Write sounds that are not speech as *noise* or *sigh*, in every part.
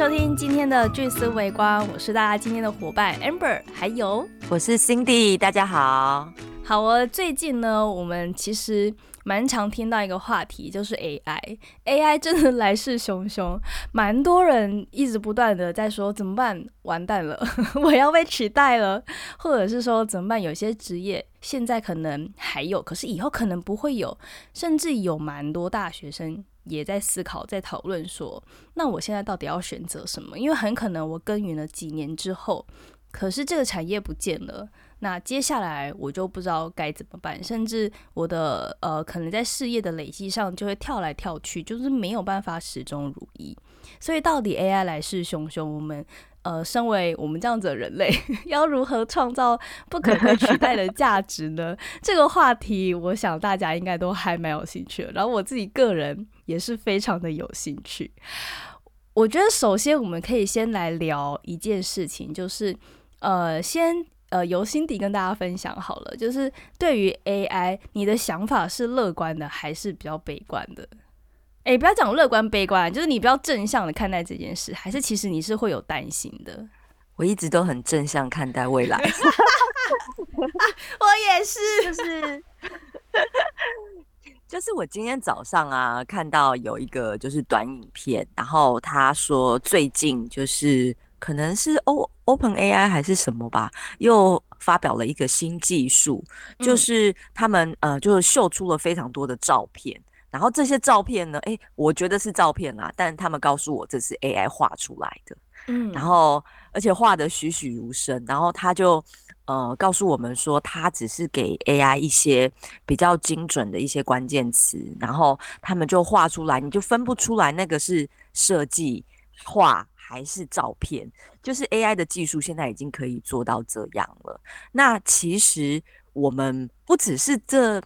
收听今天的巨思微光，我是大家今天的伙伴 Amber，还有我是 Cindy，大家好。好哦，最近呢，我们其实蛮常听到一个话题，就是 AI，AI 真的来势汹汹，蛮多人一直不断的在说怎么办，完蛋了，*laughs* 我要被取代了，或者是说怎么办，有些职业现在可能还有，可是以后可能不会有，甚至有蛮多大学生。也在思考，在讨论说，那我现在到底要选择什么？因为很可能我耕耘了几年之后，可是这个产业不见了，那接下来我就不知道该怎么办，甚至我的呃，可能在事业的累积上就会跳来跳去，就是没有办法始终如一。所以到底 AI 来势汹汹，我们。呃，身为我们这样子的人类，*laughs* 要如何创造不可被取代的价值呢？这个话题，我想大家应该都还蛮有兴趣的。然后我自己个人也是非常的有兴趣。我觉得首先我们可以先来聊一件事情，就是呃，先呃由心底跟大家分享好了，就是对于 AI，你的想法是乐观的还是比较悲观的？哎，不要讲乐观悲观，就是你比较正向的看待这件事，还是其实你是会有担心的？我一直都很正向看待未来，*laughs* 我也是，就是就是我今天早上啊，看到有一个就是短影片，然后他说最近就是可能是 O Open AI 还是什么吧，又发表了一个新技术，就是他们呃，就是秀出了非常多的照片。然后这些照片呢？诶，我觉得是照片啦，但他们告诉我这是 AI 画出来的。嗯，然后而且画的栩栩如生。然后他就呃告诉我们说，他只是给 AI 一些比较精准的一些关键词，然后他们就画出来，你就分不出来那个是设计画还是照片。就是 AI 的技术现在已经可以做到这样了。那其实我们不只是这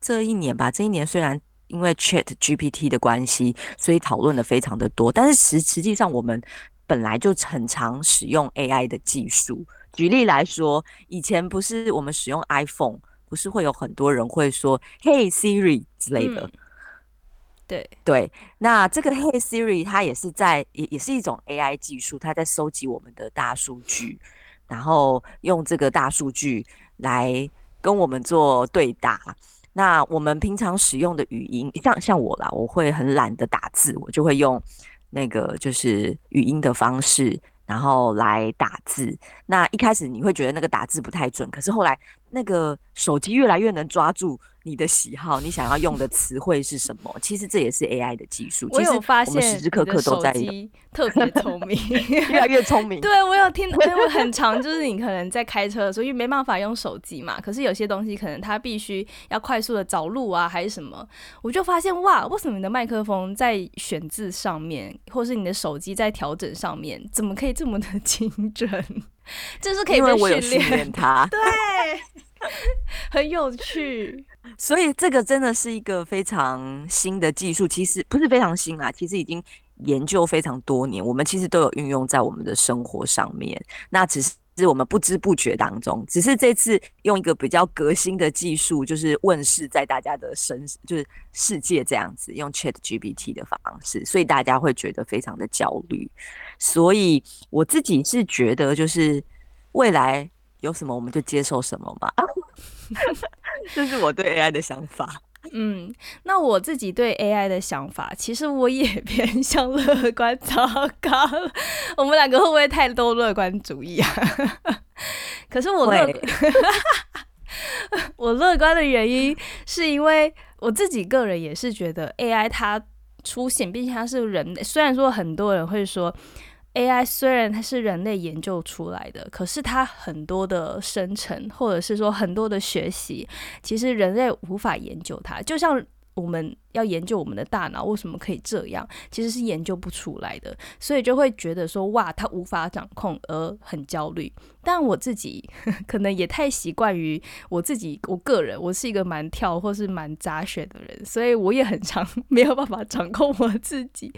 这一年吧，这一年虽然。因为 Chat GPT 的关系，所以讨论的非常的多。但是实实际上，我们本来就很常使用 AI 的技术。举例来说，以前不是我们使用 iPhone，不是会有很多人会说 “Hey Siri” 之类的。对对，那这个 “Hey Siri” 它也是在也也是一种 AI 技术，它在收集我们的大数据，然后用这个大数据来跟我们做对答。那我们平常使用的语音，像像我啦，我会很懒得打字，我就会用那个就是语音的方式，然后来打字。那一开始你会觉得那个打字不太准，可是后来那个手机越来越能抓住。你的喜好，你想要用的词汇是什么？其实这也是 AI 的技术。我有发现，时时刻刻都在特别聪明，*laughs* 越来越聪明。对我有听，因为很长，就是你可能在开车的时候，因为没办法用手机嘛。可是有些东西可能它必须要快速的找路啊，还是什么，我就发现哇，为什么你的麦克风在选字上面，或是你的手机在调整上面，怎么可以这么的 *laughs* 精准？这是可以被训练它，*laughs* 对，很有趣。*laughs* 所以这个真的是一个非常新的技术，其实不是非常新啦，其实已经研究非常多年，我们其实都有运用在我们的生活上面。那只是我们不知不觉当中，只是这次用一个比较革新的技术，就是问世在大家的生，就是世界这样子，用 Chat GPT 的方式，所以大家会觉得非常的焦虑。所以我自己是觉得，就是未来有什么我们就接受什么吧。*laughs* 这是我对 AI 的想法。嗯，那我自己对 AI 的想法，其实我也 *laughs* 偏向乐观。糟糕，我们两个会不会太多乐观主义啊？*laughs* 可是我乐，我乐观的原因是因为我自己个人也是觉得 AI 它出现，并且它是人。虽然说很多人会说。AI 虽然它是人类研究出来的，可是它很多的生成，或者是说很多的学习，其实人类无法研究它。就像我们要研究我们的大脑为什么可以这样，其实是研究不出来的，所以就会觉得说哇，他无法掌控而很焦虑。但我自己 *laughs* 可能也太习惯于我自己，我个人我是一个蛮跳或是蛮杂学的人，所以我也很常 *laughs* 没有办法掌控我自己。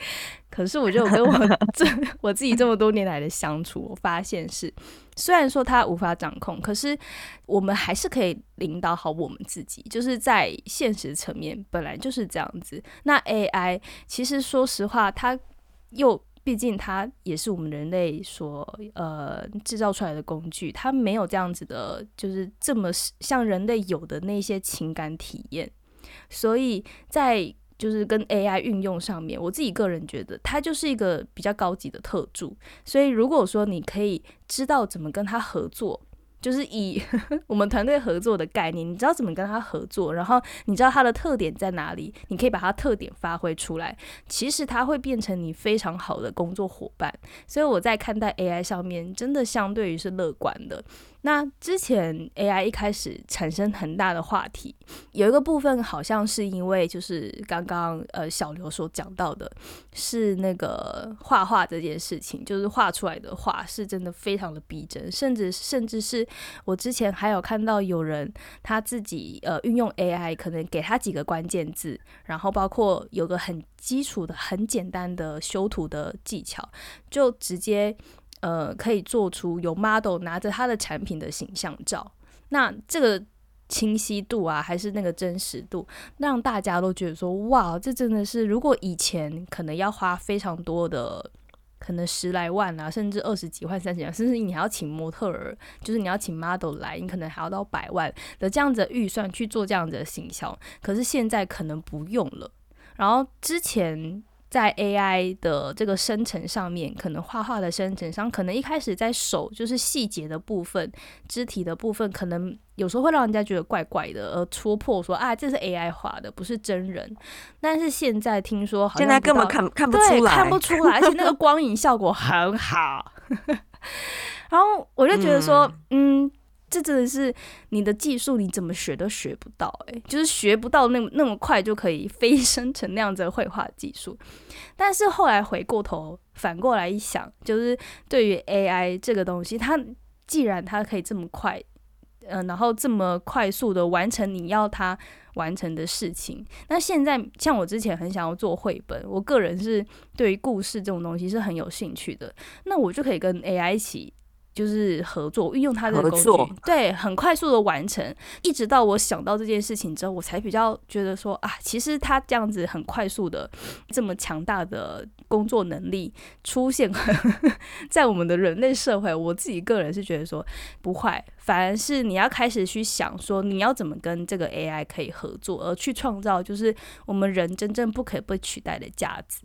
可是我就跟我 *laughs* 这我自己这么多年来的相处，我发现是，虽然说他无法掌控，可是我们还是可以领导好我们自己。就是在现实层面本来就是这样样子。那 AI 其实说实话，它又毕竟它也是我们人类所呃制造出来的工具，它没有这样子的，就是这么像人类有的那些情感体验，所以在就是跟 AI 运用上面，我自己个人觉得它就是一个比较高级的特助。所以如果说你可以知道怎么跟它合作。就是以 *laughs* 我们团队合作的概念，你知道怎么跟他合作，然后你知道他的特点在哪里，你可以把他特点发挥出来，其实他会变成你非常好的工作伙伴。所以我在看待 AI 上面，真的相对于是乐观的。那之前 AI 一开始产生很大的话题，有一个部分好像是因为就是刚刚呃小刘所讲到的，是那个画画这件事情，就是画出来的画是真的非常的逼真，甚至甚至是我之前还有看到有人他自己呃运用 AI，可能给他几个关键字，然后包括有个很基础的很简单的修图的技巧，就直接。呃，可以做出有 model 拿着他的产品的形象照，那这个清晰度啊，还是那个真实度，让大家都觉得说，哇，这真的是，如果以前可能要花非常多的，可能十来万啊，甚至二十几万、三十万，甚至你还要请模特儿，就是你要请 model 来，你可能还要到百万的这样子的预算去做这样子的形象，可是现在可能不用了。然后之前。在 AI 的这个生成上面，可能画画的生成上，可能一开始在手就是细节的部分、肢体的部分，可能有时候会让人家觉得怪怪的，而戳破说啊，这是 AI 画的，不是真人。但是现在听说，现在根本看看不出来，看不出来，而且那个 *laughs* 光影效果很好。*laughs* 然后我就觉得说，嗯。这真的是你的技术，你怎么学都学不到，诶，就是学不到那那么快就可以飞升成那样子的绘画技术。但是后来回过头反过来一想，就是对于 AI 这个东西，它既然它可以这么快，嗯，然后这么快速的完成你要它完成的事情，那现在像我之前很想要做绘本，我个人是对于故事这种东西是很有兴趣的，那我就可以跟 AI 一起。就是合作，运用它的工具，对，很快速的完成。一直到我想到这件事情之后，我才比较觉得说啊，其实他这样子很快速的，这么强大的工作能力出现 *laughs* 在我们的人类社会，我自己个人是觉得说不坏，反而是你要开始去想说，你要怎么跟这个 AI 可以合作，而去创造就是我们人真正不可被取代的价值。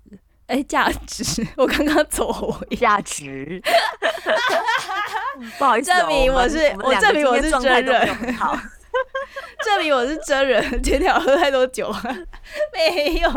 哎，价值，我刚刚走价值，*laughs* 不好意思，证明我是我证明我是真人，好，证明我是真人。今天喝太多酒了，没有。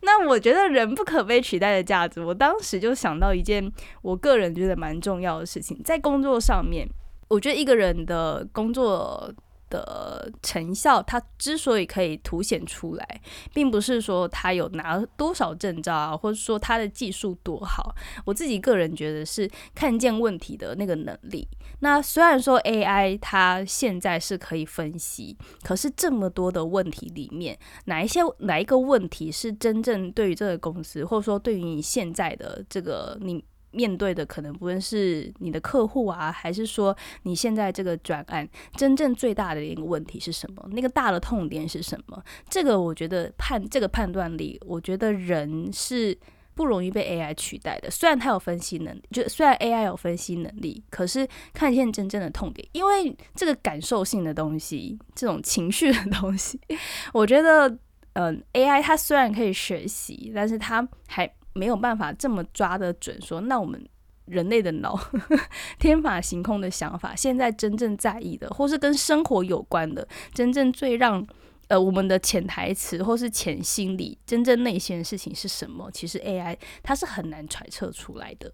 那我觉得人不可被取代的价值，我当时就想到一件我个人觉得蛮重要的事情，在工作上面，我觉得一个人的工作。的成效，它之所以可以凸显出来，并不是说他有拿多少证照啊，或者说他的技术多好。我自己个人觉得是看见问题的那个能力。那虽然说 AI 它现在是可以分析，可是这么多的问题里面，哪一些哪一个问题是真正对于这个公司，或者说对于你现在的这个你？面对的可能不论是你的客户啊，还是说你现在这个转案，真正最大的一个问题是什么？那个大的痛点是什么？这个我觉得判这个判断力，我觉得人是不容易被 AI 取代的。虽然它有分析能力，就虽然 AI 有分析能力，可是看见真正的痛点，因为这个感受性的东西，这种情绪的东西，*laughs* 我觉得，嗯，AI 它虽然可以学习，但是它还。没有办法这么抓得准，说那我们人类的脑 *laughs* 天马行空的想法，现在真正在意的，或是跟生活有关的，真正最让呃我们的潜台词或是潜心理真正内心的事情是什么？其实 AI 它是很难揣测出来的。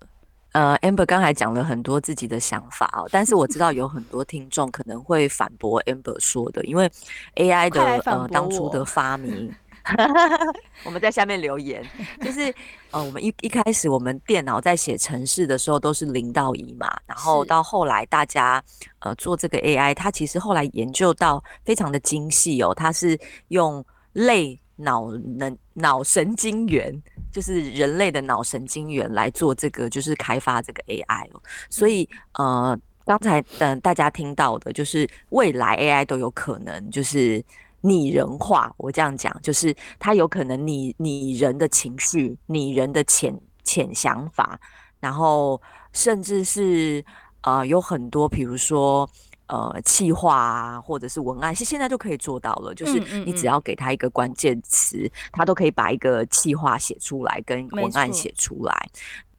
呃，amber 刚才讲了很多自己的想法哦，但是我知道有很多听众可能会反驳 amber 说的，因为 AI 的呃当初的发明。*laughs* 我们在下面留言，就是 *laughs* 呃，我们一一开始我们电脑在写程式的时候都是零到一嘛，然后到后来大家呃做这个 AI，它其实后来研究到非常的精细哦，它是用类脑能脑神经元，就是人类的脑神经元来做这个，就是开发这个 AI 哦，所以呃，刚才呃大家听到的就是未来 AI 都有可能就是。拟人化，我这样讲，就是他有可能拟拟人的情绪，拟人的潜浅想法，然后甚至是呃有很多，比如说。呃，企划啊，或者是文案，是现在就可以做到了。就是你只要给他一个关键词，他都可以把一个企划写出来，跟文案写出来。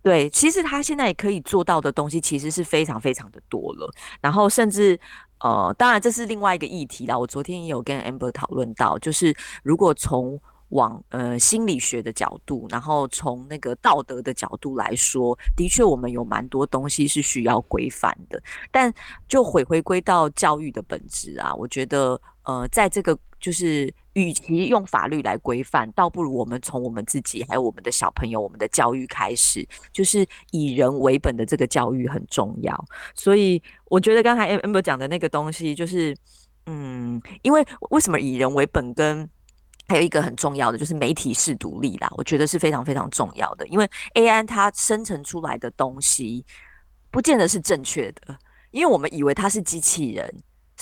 对，其实他现在也可以做到的东西，其实是非常非常的多了。然后甚至呃，当然这是另外一个议题啦。我昨天也有跟 Amber 讨论到，就是如果从往呃心理学的角度，然后从那个道德的角度来说，的确我们有蛮多东西是需要规范的。但就回回归到教育的本质啊，我觉得呃，在这个就是与其用法律来规范，倒不如我们从我们自己还有我们的小朋友，我们的教育开始，就是以人为本的这个教育很重要。所以我觉得刚才 amber 讲的那个东西，就是嗯，因为为什么以人为本跟还有一个很重要的就是媒体是独立啦，我觉得是非常非常重要的。因为 AI 它生成出来的东西，不见得是正确的，因为我们以为它是机器人，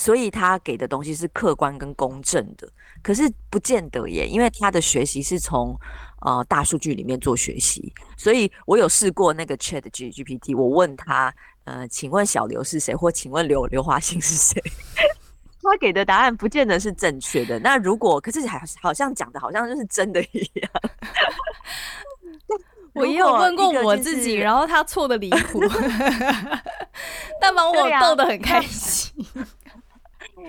所以他给的东西是客观跟公正的。可是不见得耶，因为他的学习是从呃大数据里面做学习。所以我有试过那个 Chat G GPT，我问他呃，请问小刘是谁，或请问刘刘华兴是谁？*laughs* 他给的答案不见得是正确的。那如果可是还好像讲的好像就是真的一样。*laughs* 我也有问过我自己，然后他错的离谱，*laughs* 但把我逗得很开心。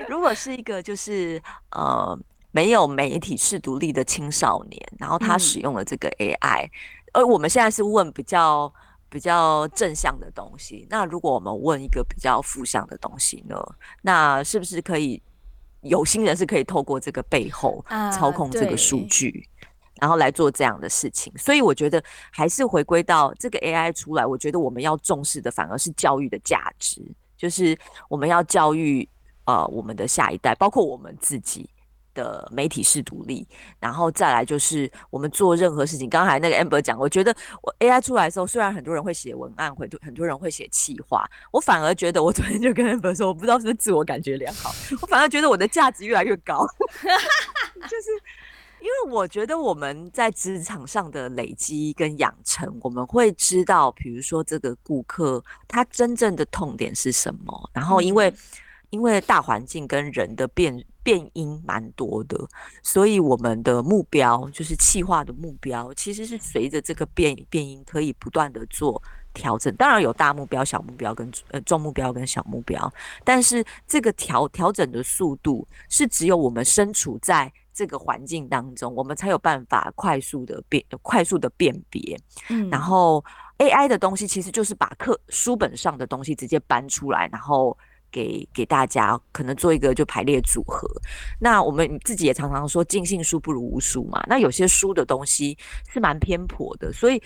如果是一个就是呃没有媒体是独立的青少年，然后他使用了这个 AI，而我们现在是问比较。比较正向的东西，那如果我们问一个比较负向的东西呢？那是不是可以有心人是可以透过这个背后操控这个数据，然后来做这样的事情？所以我觉得还是回归到这个 AI 出来，我觉得我们要重视的反而是教育的价值，就是我们要教育呃我们的下一代，包括我们自己。的媒体是独立，然后再来就是我们做任何事情。刚才那个 Amber 讲，我觉得我 AI 出来的时候，虽然很多人会写文案，会很多人会写企划，我反而觉得，我昨天就跟 Amber 说，我不知道是不是自我感觉良好，我反而觉得我的价值越来越高，*laughs* 就是因为我觉得我们在职场上的累积跟养成，我们会知道，比如说这个顾客他真正的痛点是什么，然后因为因为大环境跟人的变。变因蛮多的，所以我们的目标就是气化的目标，其实是随着这个变变音可以不断的做调整。当然有大目标、小目标跟呃中目标跟小目标，但是这个调调整的速度是只有我们身处在这个环境当中，我们才有办法快速的变快速的辨别。嗯，然后 AI 的东西其实就是把课书本上的东西直接搬出来，然后。给给大家可能做一个就排列组合，那我们自己也常常说尽信书不如无书嘛。那有些书的东西是蛮偏颇的，所以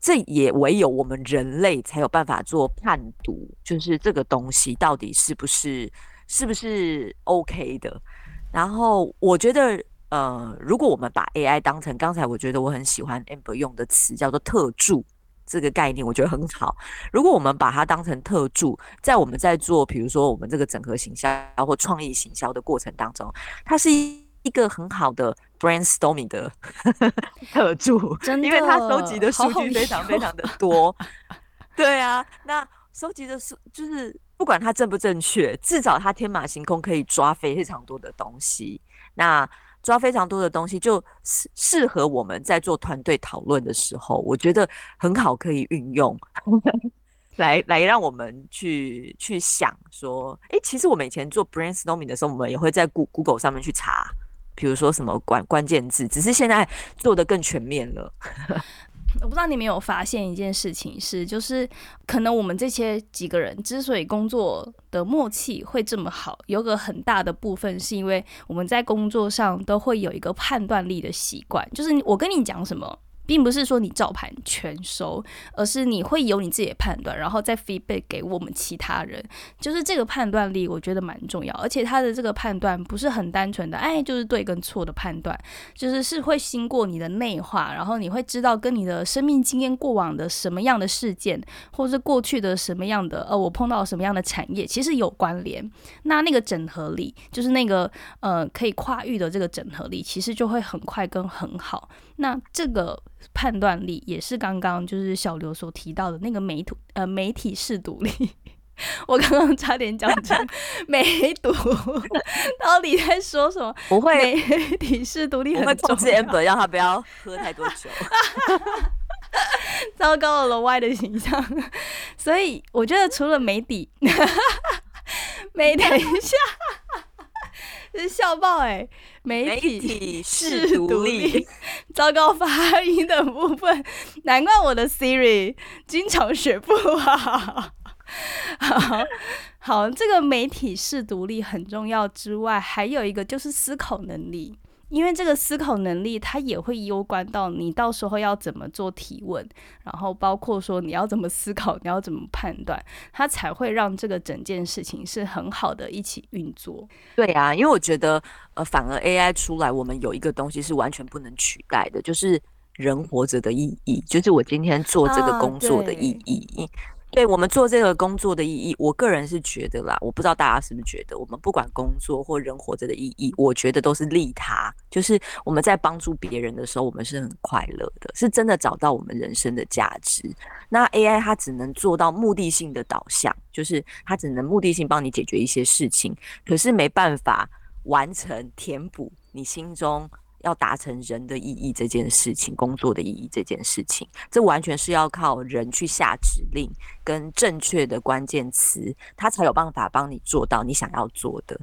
这也唯有我们人类才有办法做判读，就是这个东西到底是不是是不是 OK 的。然后我觉得，呃，如果我们把 AI 当成刚才我觉得我很喜欢 Amber 用的词叫做特助。这个概念我觉得很好。如果我们把它当成特助，在我们在做，比如说我们这个整合行销或创意行销的过程当中，它是一一个很好的 brainstorming 的 *laughs* 特助，因为它收集的数据非常非常的多。*laughs* 对啊，那收集的数就是不管它正不正确，至少它天马行空，可以抓非常多的东西。那抓非常多的东西，就适适合我们在做团队讨论的时候，我觉得很好，可以运用 *laughs* 来来让我们去去想说，哎，其实我们以前做 brainstorming 的时候，我们也会在 Google 上面去查，比如说什么关关键字，只是现在做的更全面了。我不知道你没有发现一件事情是，就是可能我们这些几个人之所以工作的默契会这么好，有个很大的部分是因为我们在工作上都会有一个判断力的习惯，就是我跟你讲什么。并不是说你照盘全收，而是你会有你自己的判断，然后再反馈给我们其他人。就是这个判断力，我觉得蛮重要。而且他的这个判断不是很单纯的，哎，就是对跟错的判断，就是是会经过你的内化，然后你会知道跟你的生命经验、过往的什么样的事件，或者过去的什么样的呃，我碰到什么样的产业，其实有关联。那那个整合力，就是那个呃可以跨域的这个整合力，其实就会很快跟很好。那这个。判断力，也是刚刚就是小刘所提到的那个媒体呃媒体视读力。*laughs* 我刚刚差点讲成 *laughs* 梅毒，*laughs* 到底在说什么？不会，媒体视独立很重要。amber 让他不要喝太多酒。糟糕了，罗 Y 的形象。所以我觉得除了媒体，没等一下，是笑爆哎！媒体是独立，*laughs* 糟糕发音的部分，难怪我的 Siri 经常学不好。*laughs* 好好，这个媒体是独立很重要之外，还有一个就是思考能力，因为这个思考能力它也会攸关到你到时候要怎么做提问，然后包括说你要怎么思考，你要怎么判断，它才会让这个整件事情是很好的一起运作。对啊，因为我觉得呃，反而 AI 出来，我们有一个东西是完全不能取代的，就是人活着的意义，就是我今天做这个工作的意义。对我们做这个工作的意义，我个人是觉得啦，我不知道大家是不是觉得，我们不管工作或人活着的意义，我觉得都是利他，就是我们在帮助别人的时候，我们是很快乐的，是真的找到我们人生的价值。那 AI 它只能做到目的性的导向，就是它只能目的性帮你解决一些事情，可是没办法完成填补你心中。要达成人的意义这件事情，工作的意义这件事情，这完全是要靠人去下指令跟正确的关键词，他才有办法帮你做到你想要做的。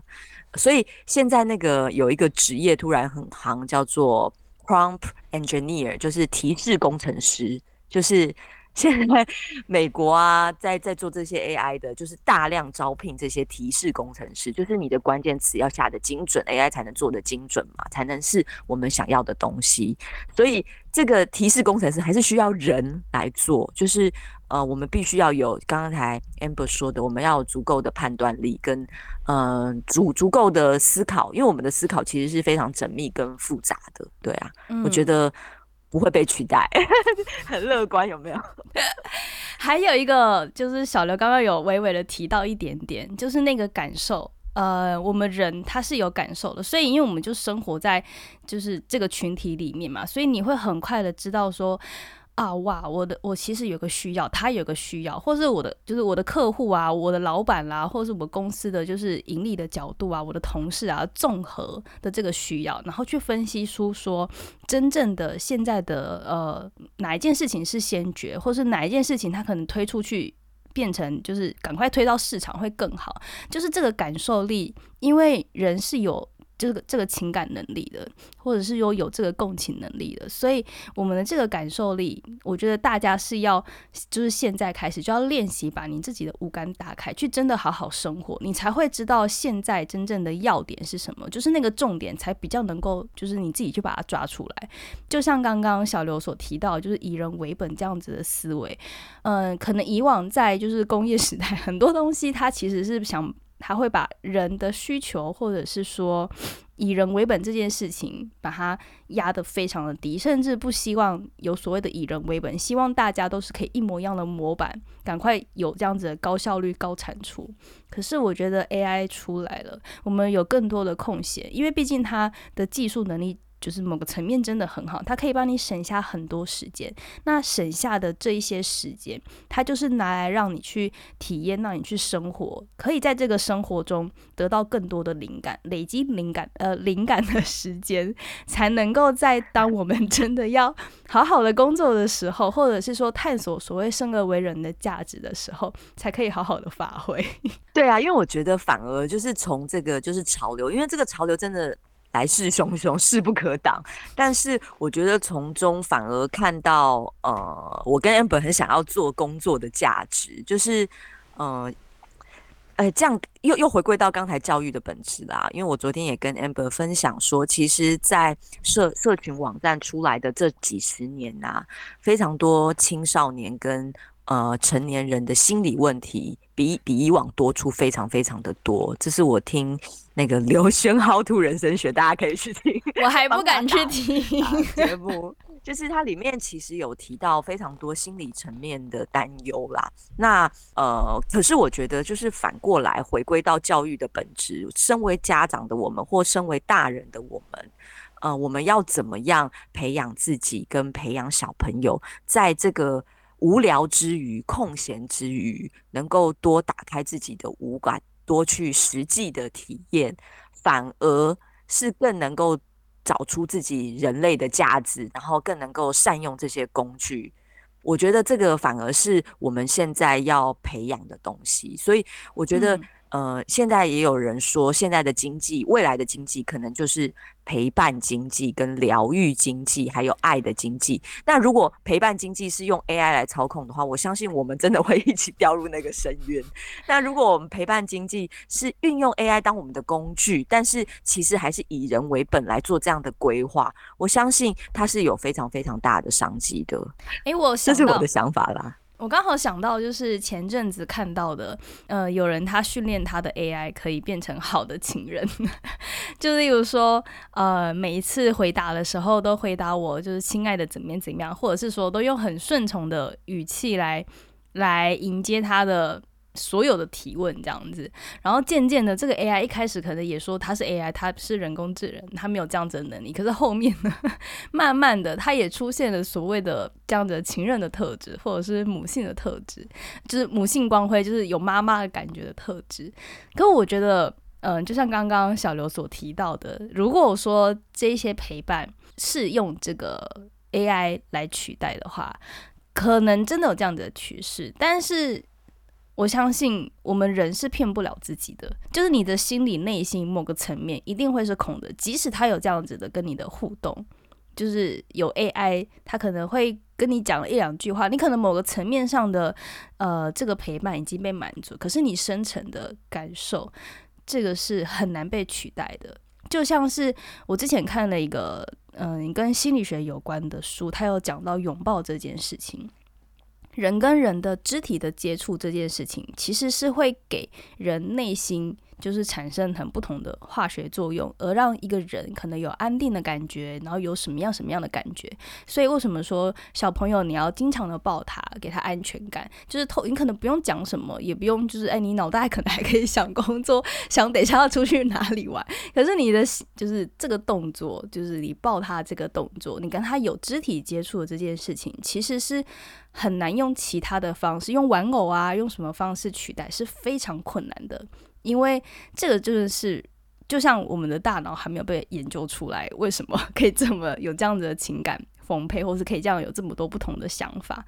所以现在那个有一个职业突然很行，叫做 prompt engineer，就是提示工程师，就是。现在美国啊，在在做这些 AI 的，就是大量招聘这些提示工程师，就是你的关键词要下的精准，AI 才能做的精准嘛，才能是我们想要的东西。所以这个提示工程师还是需要人来做，就是呃，我们必须要有刚才 Amber 说的，我们要有足够的判断力跟嗯足足够的思考，因为我们的思考其实是非常缜密跟复杂的。对啊，我觉得。不会被取代，很乐观，有没有？*laughs* 还有一个就是小刘刚刚有微微的提到一点点，就是那个感受，呃，我们人他是有感受的，所以因为我们就生活在就是这个群体里面嘛，所以你会很快的知道说。啊哇！我的我其实有个需要，他有个需要，或是我的就是我的客户啊，我的老板啦，或是我们公司的就是盈利的角度啊，我的同事啊，综合的这个需要，然后去分析出说真正的现在的呃哪一件事情是先决，或是哪一件事情它可能推出去变成就是赶快推到市场会更好，就是这个感受力，因为人是有。这个这个情感能力的，或者是说有这个共情能力的，所以我们的这个感受力，我觉得大家是要，就是现在开始就要练习，把你自己的五感打开，去真的好好生活，你才会知道现在真正的要点是什么，就是那个重点才比较能够，就是你自己去把它抓出来。就像刚刚小刘所提到，就是以人为本这样子的思维，嗯，可能以往在就是工业时代，很多东西它其实是想。他会把人的需求，或者是说以人为本这件事情，把它压得非常的低，甚至不希望有所谓的以人为本，希望大家都是可以一模一样的模板，赶快有这样子的高效率、高产出。可是我觉得 AI 出来了，我们有更多的空闲，因为毕竟它的技术能力。就是某个层面真的很好，它可以帮你省下很多时间。那省下的这一些时间，它就是拿来让你去体验，让你去生活，可以在这个生活中得到更多的灵感，累积灵感，呃，灵感的时间，才能够在当我们 *laughs* 真的要好好的工作的时候，或者是说探索所谓生而为人的价值的时候，才可以好好的发挥。*laughs* 对啊，因为我觉得反而就是从这个就是潮流，因为这个潮流真的。来势汹汹，*laughs* 势不可挡。但是我觉得从中反而看到，呃，我跟 Amber 很想要做工作的价值，就是，呃，哎，这样又又回归到刚才教育的本质啦。因为我昨天也跟 Amber 分享说，其实，在社社群网站出来的这几十年呐，非常多青少年跟呃成年人的心理问题，比比以往多出非常非常的多。这是我听。那个刘轩豪图人生学，大家可以去听。我还不敢去听节目，就是它里面其实有提到非常多心理层面的担忧啦。那呃，可是我觉得就是反过来回归到教育的本质，身为家长的我们，或身为大人的我们。呃，我们要怎么样培养自己跟培养小朋友，在这个无聊之余、空闲之余，能够多打开自己的五感，多去实际的体验，反而是更能够找出自己人类的价值，然后更能够善用这些工具。我觉得这个反而是我们现在要培养的东西，所以我觉得。呃，现在也有人说，现在的经济，未来的经济可能就是陪伴经济、跟疗愈经济，还有爱的经济。那如果陪伴经济是用 AI 来操控的话，我相信我们真的会一起掉入那个深渊。那如果我们陪伴经济是运用 AI 当我们的工具，但是其实还是以人为本来做这样的规划，我相信它是有非常非常大的商机的。哎，我这是我的想法啦。我刚好想到，就是前阵子看到的，呃，有人他训练他的 AI 可以变成好的情人，*laughs* 就例如说，呃，每一次回答的时候都回答我就是亲爱的怎么样怎么样，或者是说都用很顺从的语气来来迎接他的。所有的提问这样子，然后渐渐的，这个 AI 一开始可能也说它是 AI，它是人工智能，它没有这样子的能力。可是后面呢，*laughs* 慢慢的，它也出现了所谓的这样的情人的特质，或者是母性的特质，就是母性光辉，就是有妈妈的感觉的特质。可我觉得，嗯，就像刚刚小刘所提到的，如果说这些陪伴是用这个 AI 来取代的话，可能真的有这样的趋势，但是。我相信我们人是骗不了自己的，就是你的心理内心某个层面一定会是空的，即使他有这样子的跟你的互动，就是有 AI，他可能会跟你讲了一两句话，你可能某个层面上的呃这个陪伴已经被满足，可是你深层的感受，这个是很难被取代的。就像是我之前看了一个嗯跟心理学有关的书，他有讲到拥抱这件事情。人跟人的肢体的接触这件事情，其实是会给人内心。就是产生很不同的化学作用，而让一个人可能有安定的感觉，然后有什么样什么样的感觉。所以为什么说小朋友你要经常的抱他，给他安全感？就是透，你可能不用讲什么，也不用就是哎，你脑袋可能还可以想工作，想等一下要出去哪里玩。可是你的就是这个动作，就是你抱他这个动作，你跟他有肢体接触的这件事情，其实是很难用其他的方式，用玩偶啊，用什么方式取代，是非常困难的。因为这个真的是，就像我们的大脑还没有被研究出来，为什么 *laughs* 可以这么有这样子的情感丰沛，或是可以这样有这么多不同的想法？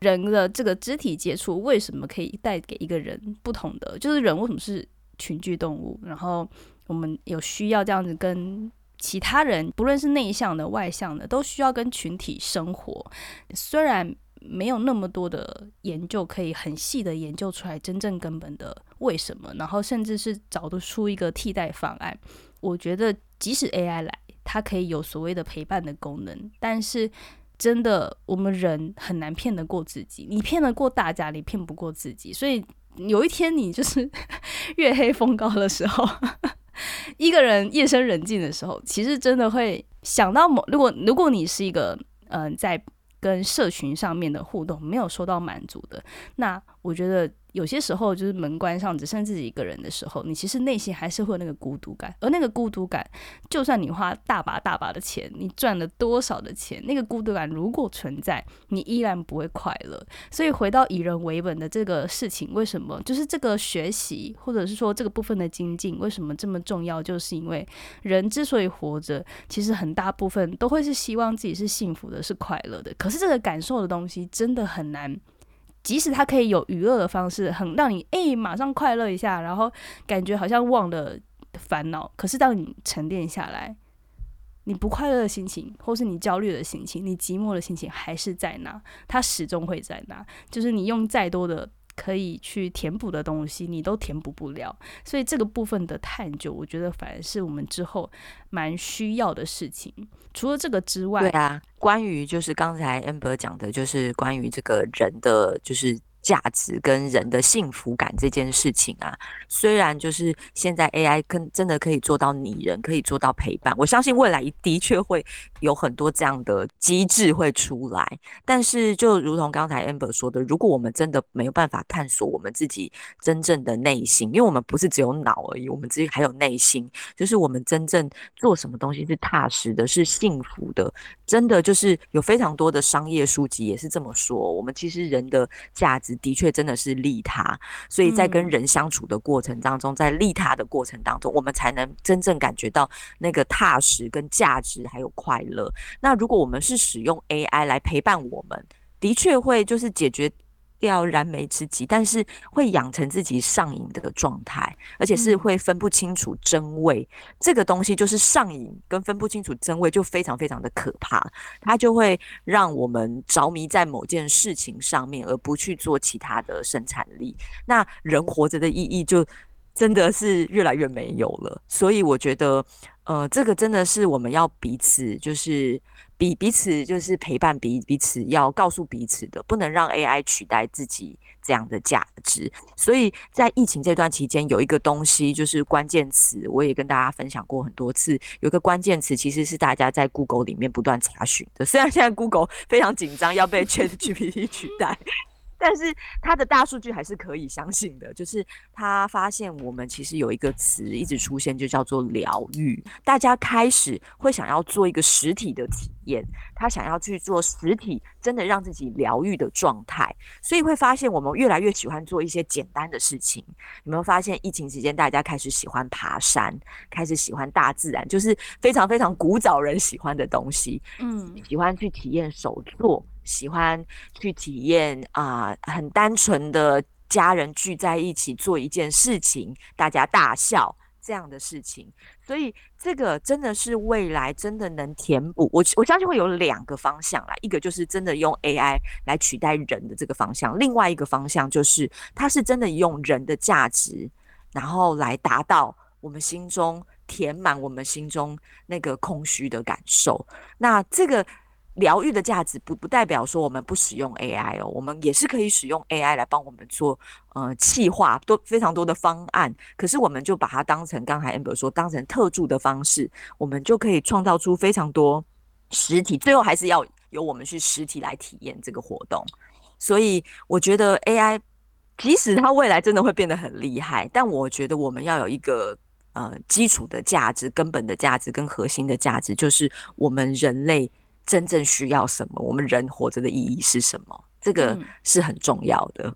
人的这个肢体接触为什么可以带给一个人不同的？就是人为什么是群居动物？然后我们有需要这样子跟其他人，不论是内向的、外向的，都需要跟群体生活。虽然。没有那么多的研究可以很细的研究出来真正根本的为什么，然后甚至是找得出一个替代方案。我觉得即使 AI 来，它可以有所谓的陪伴的功能，但是真的我们人很难骗得过自己。你骗得过大家，你骗不过自己。所以有一天你就是 *laughs* 月黑风高的时候，*laughs* 一个人夜深人静的时候，其实真的会想到某。如果如果你是一个嗯在。跟社群上面的互动没有受到满足的，那我觉得。有些时候，就是门关上，只剩自己一个人的时候，你其实内心还是会有那个孤独感。而那个孤独感，就算你花大把大把的钱，你赚了多少的钱，那个孤独感如果存在，你依然不会快乐。所以回到以人为本的这个事情，为什么就是这个学习，或者是说这个部分的精进，为什么这么重要？就是因为人之所以活着，其实很大部分都会是希望自己是幸福的，是快乐的。可是这个感受的东西，真的很难。即使它可以有娱乐的方式，很让你诶马上快乐一下，然后感觉好像忘了烦恼。可是当你沉淀下来，你不快乐的心情，或是你焦虑的心情，你寂寞的心情还是在那，它始终会在那。就是你用再多的。可以去填补的东西，你都填补不了，所以这个部分的探究，我觉得反而是我们之后蛮需要的事情。除了这个之外，对啊，关于就是刚才 amber 讲的，就是关于这个人的就是价值跟人的幸福感这件事情啊，虽然就是现在 AI 跟真的可以做到拟人，可以做到陪伴，我相信未来的确会有很多这样的机制会出来。但是就如同刚才 Amber 说的，如果我们真的没有办法探索我们自己真正的内心，因为我们不是只有脑而已，我们自己还有内心，就是我们真正做什么东西是踏实的，是幸福的。真的就是有非常多的商业书籍也是这么说，我们其实人的价值。的确，真的是利他，所以在跟人相处的过程当中，在利他的过程当中，我们才能真正感觉到那个踏实、跟价值还有快乐。那如果我们是使用 AI 来陪伴我们，的确会就是解决。掉燃眉之急，但是会养成自己上瘾的状态，而且是会分不清楚真伪。这个东西就是上瘾跟分不清楚真伪，就非常非常的可怕。它就会让我们着迷在某件事情上面，而不去做其他的生产力。那人活着的意义就真的是越来越没有了。所以我觉得，呃，这个真的是我们要彼此就是。彼彼此就是陪伴彼彼此，要告诉彼此的，不能让 AI 取代自己这样的价值。所以在疫情这段期间，有一个东西就是关键词，我也跟大家分享过很多次。有一个关键词其实是大家在 Google 里面不断查询的，虽然现在 Google 非常紧张要被 *laughs* ChatGPT 取代。但是他的大数据还是可以相信的，就是他发现我们其实有一个词一直出现，就叫做疗愈。大家开始会想要做一个实体的体验，他想要去做实体，真的让自己疗愈的状态。所以会发现我们越来越喜欢做一些简单的事情。有没有发现疫情期间大家开始喜欢爬山，开始喜欢大自然，就是非常非常古早人喜欢的东西。嗯，喜欢去体验手作。喜欢去体验啊，很单纯的家人聚在一起做一件事情，大家大笑这样的事情，所以这个真的是未来真的能填补我我相信会有两个方向啦，一个就是真的用 AI 来取代人的这个方向，另外一个方向就是它是真的用人的价值，然后来达到我们心中填满我们心中那个空虚的感受，那这个。疗愈的价值不不代表说我们不使用 AI 哦，我们也是可以使用 AI 来帮我们做呃企划，多非常多的方案。可是我们就把它当成刚才 Amber 说，当成特助的方式，我们就可以创造出非常多实体。最后还是要由我们去实体来体验这个活动。所以我觉得 AI 即使它未来真的会变得很厉害，但我觉得我们要有一个呃基础的价值、根本的价值跟核心的价值，就是我们人类。真正需要什么？我们人活着的意义是什么？这个是很重要的。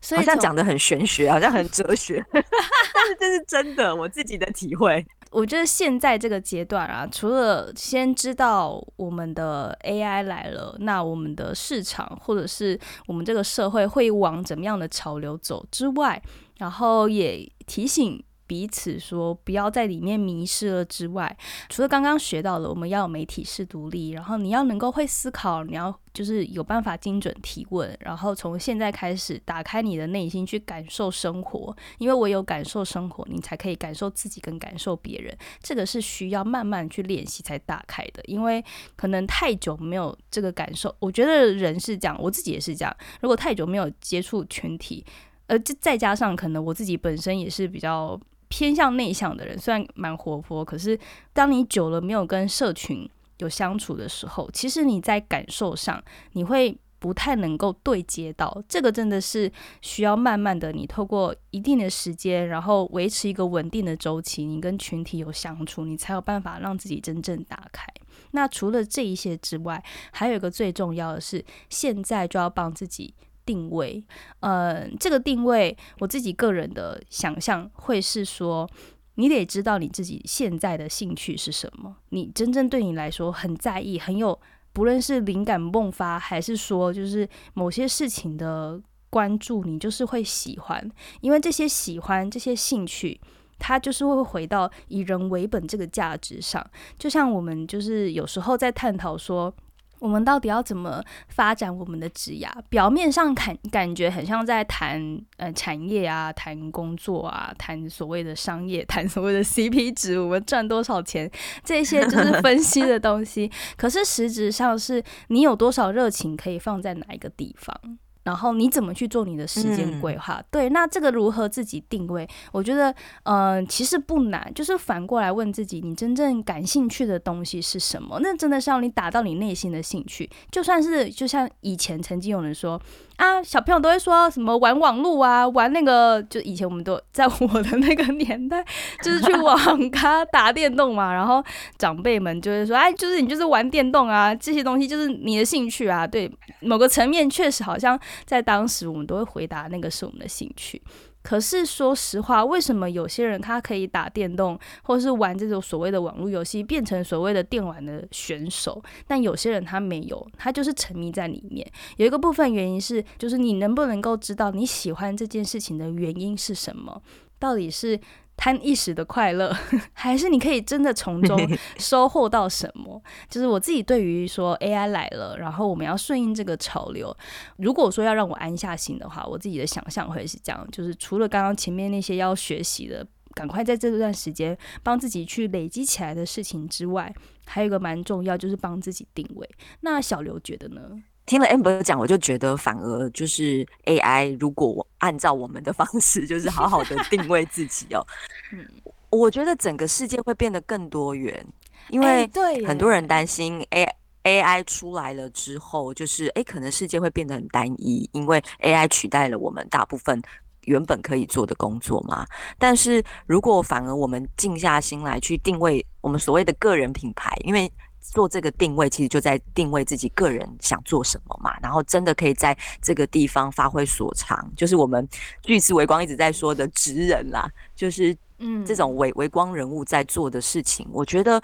所以好像讲的很玄学，好像很哲学，*laughs* 但是这是真的，我自己的体会。我觉得现在这个阶段啊，除了先知道我们的 AI 来了，那我们的市场或者是我们这个社会会往怎么样的潮流走之外，然后也提醒。彼此说不要在里面迷失了之外，除了刚刚学到了，我们要有媒体式独立，然后你要能够会思考，你要就是有办法精准提问，然后从现在开始打开你的内心去感受生活，因为我有感受生活，你才可以感受自己跟感受别人，这个是需要慢慢去练习才打开的，因为可能太久没有这个感受，我觉得人是这样，我自己也是这样，如果太久没有接触群体，呃，就再加上可能我自己本身也是比较。偏向内向的人虽然蛮活泼，可是当你久了没有跟社群有相处的时候，其实你在感受上你会不太能够对接到。这个真的是需要慢慢的，你透过一定的时间，然后维持一个稳定的周期，你跟群体有相处，你才有办法让自己真正打开。那除了这一些之外，还有一个最重要的是，现在就要帮自己。定位，呃，这个定位，我自己个人的想象会是说，你得知道你自己现在的兴趣是什么，你真正对你来说很在意、很有，不论是灵感迸发，还是说就是某些事情的关注，你就是会喜欢，因为这些喜欢、这些兴趣，它就是会回到以人为本这个价值上。就像我们就是有时候在探讨说。我们到底要怎么发展我们的职涯？表面上感感觉很像在谈呃产业啊，谈工作啊，谈所谓的商业，*laughs* 谈所谓的 CP 值，我们赚多少钱，这些就是 *laughs* 分析的东西。可是实质上是你有多少热情可以放在哪一个地方？然后你怎么去做你的时间规划？对，那这个如何自己定位？我觉得，嗯，其实不难，就是反过来问自己，你真正感兴趣的东西是什么？那真的是要你打到你内心的兴趣。就算是就像以前曾经有人说。啊，小朋友都会说什么玩网络啊，玩那个，就以前我们都在我的那个年代，*laughs* 就是去网咖打电动嘛。然后长辈们就会说，哎，就是你就是玩电动啊，这些东西就是你的兴趣啊。对，某个层面确实好像在当时我们都会回答那个是我们的兴趣。可是说实话，为什么有些人他可以打电动，或是玩这种所谓的网络游戏，变成所谓的电玩的选手？但有些人他没有，他就是沉迷在里面。有一个部分原因是，就是你能不能够知道你喜欢这件事情的原因是什么？到底是？贪一时的快乐，*laughs* 还是你可以真的从中 *laughs* 收获到什么？就是我自己对于说 AI 来了，然后我们要顺应这个潮流。如果说要让我安下心的话，我自己的想象会是这样：就是除了刚刚前面那些要学习的，赶快在这段时间帮自己去累积起来的事情之外，还有一个蛮重要，就是帮自己定位。那小刘觉得呢？听了 Amber 讲，我就觉得反而就是 AI，如果我按照我们的方式，就是好好的定位自己哦，*laughs* 嗯，我觉得整个世界会变得更多元，因为很多人担心 A AI 出来了之后，就是诶，可能世界会变得很单一，因为 AI 取代了我们大部分原本可以做的工作嘛。但是如果反而我们静下心来去定位我们所谓的个人品牌，因为做这个定位，其实就在定位自己个人想做什么嘛，然后真的可以在这个地方发挥所长，就是我们巨石微光一直在说的职人啦，就是嗯，这种微微光人物在做的事情，我觉得。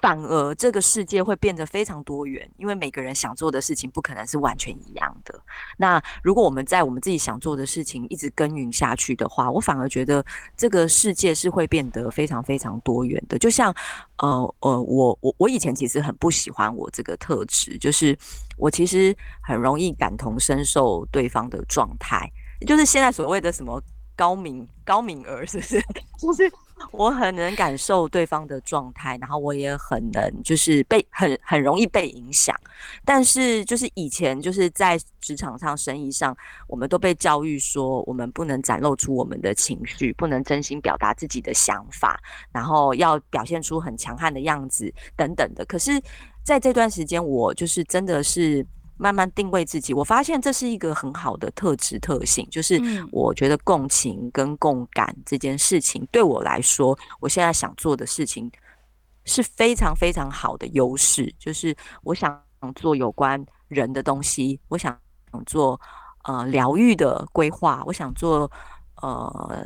反而这个世界会变得非常多元，因为每个人想做的事情不可能是完全一样的。那如果我们在我们自己想做的事情一直耕耘下去的话，我反而觉得这个世界是会变得非常非常多元的。就像，呃呃，我我我以前其实很不喜欢我这个特质，就是我其实很容易感同身受对方的状态，就是现在所谓的什么高敏高敏儿，是不是？*laughs* 就是。我很能感受对方的状态，然后我也很能就是被很很容易被影响。但是就是以前就是在职场上、生意上，我们都被教育说，我们不能展露出我们的情绪，不能真心表达自己的想法，然后要表现出很强悍的样子等等的。可是在这段时间，我就是真的是。慢慢定位自己，我发现这是一个很好的特质特性，就是我觉得共情跟共感这件事情对我来说，我现在想做的事情是非常非常好的优势，就是我想做有关人的东西，我想做呃疗愈的规划，我想做呃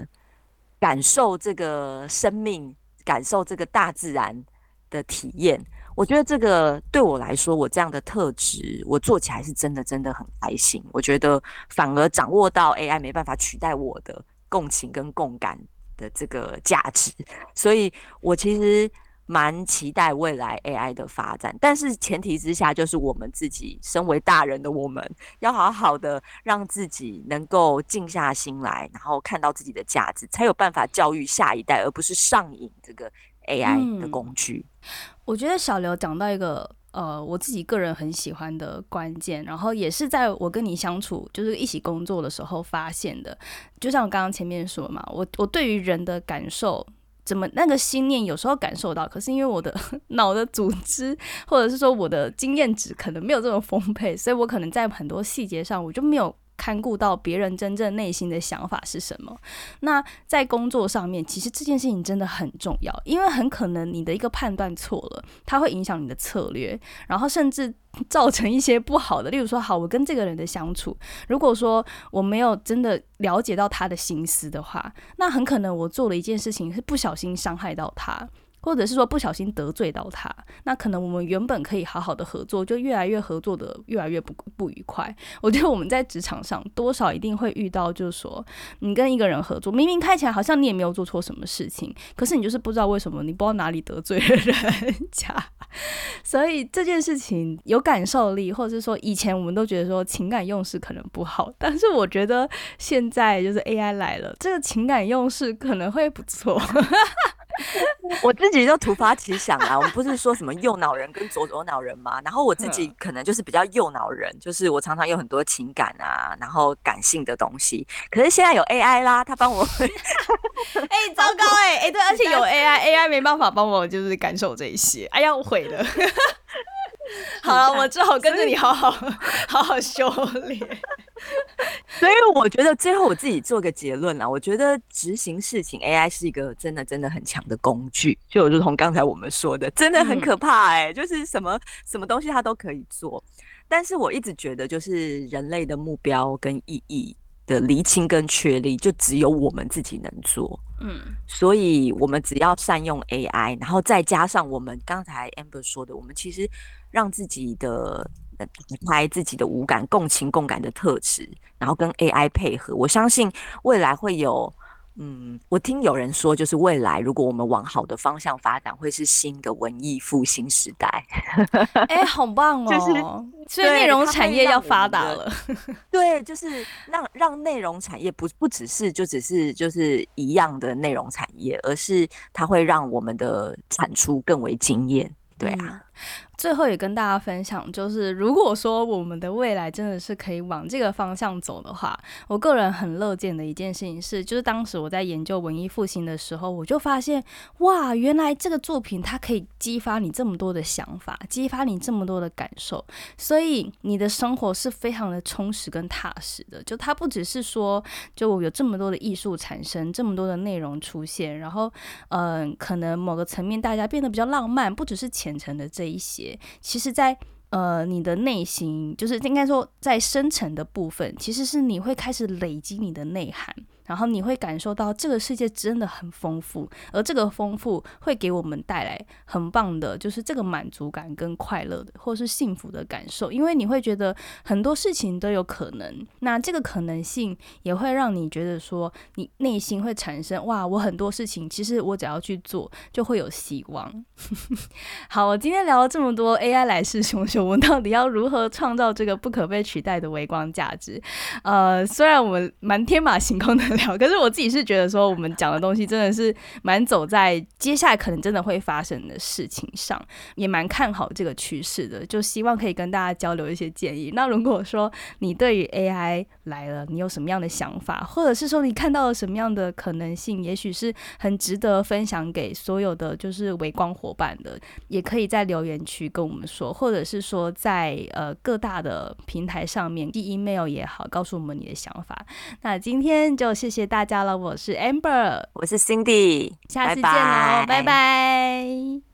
感受这个生命，感受这个大自然的体验。我觉得这个对我来说，我这样的特质，我做起来是真的真的很开心。我觉得反而掌握到 AI 没办法取代我的共情跟共感的这个价值，所以我其实蛮期待未来 AI 的发展。但是前提之下，就是我们自己身为大人的我们，要好好的让自己能够静下心来，然后看到自己的价值，才有办法教育下一代，而不是上瘾这个 AI 的工具。我觉得小刘讲到一个呃，我自己个人很喜欢的关键，然后也是在我跟你相处，就是一起工作的时候发现的。就像我刚刚前面说嘛，我我对于人的感受，怎么那个心念有时候感受到，可是因为我的 *laughs* 脑的组织，或者是说我的经验值可能没有这么丰沛，所以我可能在很多细节上我就没有。看顾到别人真正内心的想法是什么？那在工作上面，其实这件事情真的很重要，因为很可能你的一个判断错了，它会影响你的策略，然后甚至造成一些不好的。例如说，好，我跟这个人的相处，如果说我没有真的了解到他的心思的话，那很可能我做了一件事情是不小心伤害到他。或者是说不小心得罪到他，那可能我们原本可以好好的合作，就越来越合作的越来越不不愉快。我觉得我们在职场上多少一定会遇到，就是说你跟一个人合作，明明看起来好像你也没有做错什么事情，可是你就是不知道为什么，你不知道哪里得罪了人家。*laughs* 所以这件事情有感受力，或者是说以前我们都觉得说情感用事可能不好，但是我觉得现在就是 AI 来了，这个情感用事可能会不错。*laughs* *laughs* 我自己就突发奇想啊，我们不是说什么右脑人跟左左脑人吗？然后我自己可能就是比较右脑人，就是我常常有很多情感啊，然后感性的东西。可是现在有 AI 啦，他帮我，*laughs* 哎，糟糕哎哎，对，*laughs* 而且有 AI，AI 没办法帮我就是感受这一些，哎呀，我毁了。*laughs* 好了，我只好跟着你好好 *laughs* 好好修炼。*laughs* 所以我觉得最后我自己做个结论啦，我觉得执行事情 AI 是一个真的真的很强的工具，就如同刚才我们说的，真的很可怕哎，就是什么什么东西它都可以做。但是我一直觉得，就是人类的目标跟意义的厘清跟确立，就只有我们自己能做。嗯，所以我们只要善用 AI，然后再加上我们刚才 Amber 说的，我们其实让自己的。开自己的五感、共情、共感的特质，然后跟 AI 配合，我相信未来会有。嗯，我听有人说，就是未来如果我们往好的方向发展，会是新的文艺复兴时代。*laughs* 哎，好棒 *laughs* 哦！就是所以内容产业要发达了。*laughs* 对，就是让让内容产业不不只是就只是就是一样的内容产业，而是它会让我们的产出更为惊艳。对啊。最后也跟大家分享，就是如果说我们的未来真的是可以往这个方向走的话，我个人很乐见的一件事情是，就是当时我在研究文艺复兴的时候，我就发现，哇，原来这个作品它可以激发你这么多的想法，激发你这么多的感受，所以你的生活是非常的充实跟踏实的。就它不只是说，就有这么多的艺术产生，这么多的内容出现，然后，嗯，可能某个层面大家变得比较浪漫，不只是虔诚的这一些。其实，在呃你的内心，就是应该说在深层的部分，其实是你会开始累积你的内涵。然后你会感受到这个世界真的很丰富，而这个丰富会给我们带来很棒的，就是这个满足感跟快乐的，或是幸福的感受。因为你会觉得很多事情都有可能，那这个可能性也会让你觉得说，你内心会产生哇，我很多事情其实我只要去做就会有希望。*laughs* 好，我今天聊了这么多 AI 来势汹汹，我到底要如何创造这个不可被取代的微光价值？呃，虽然我们蛮天马行空的。*laughs* 可是我自己是觉得说，我们讲的东西真的是蛮走在接下来可能真的会发生的事情上，也蛮看好这个趋势的，就希望可以跟大家交流一些建议。那如果说你对于 AI 来了，你有什么样的想法，或者是说你看到了什么样的可能性，也许是很值得分享给所有的就是围光伙伴的，也可以在留言区跟我们说，或者是说在呃各大的平台上面寄 email 也好，告诉我们你的想法。那今天就。谢谢大家了，我是 Amber，我是 Cindy，下次见喽，拜拜。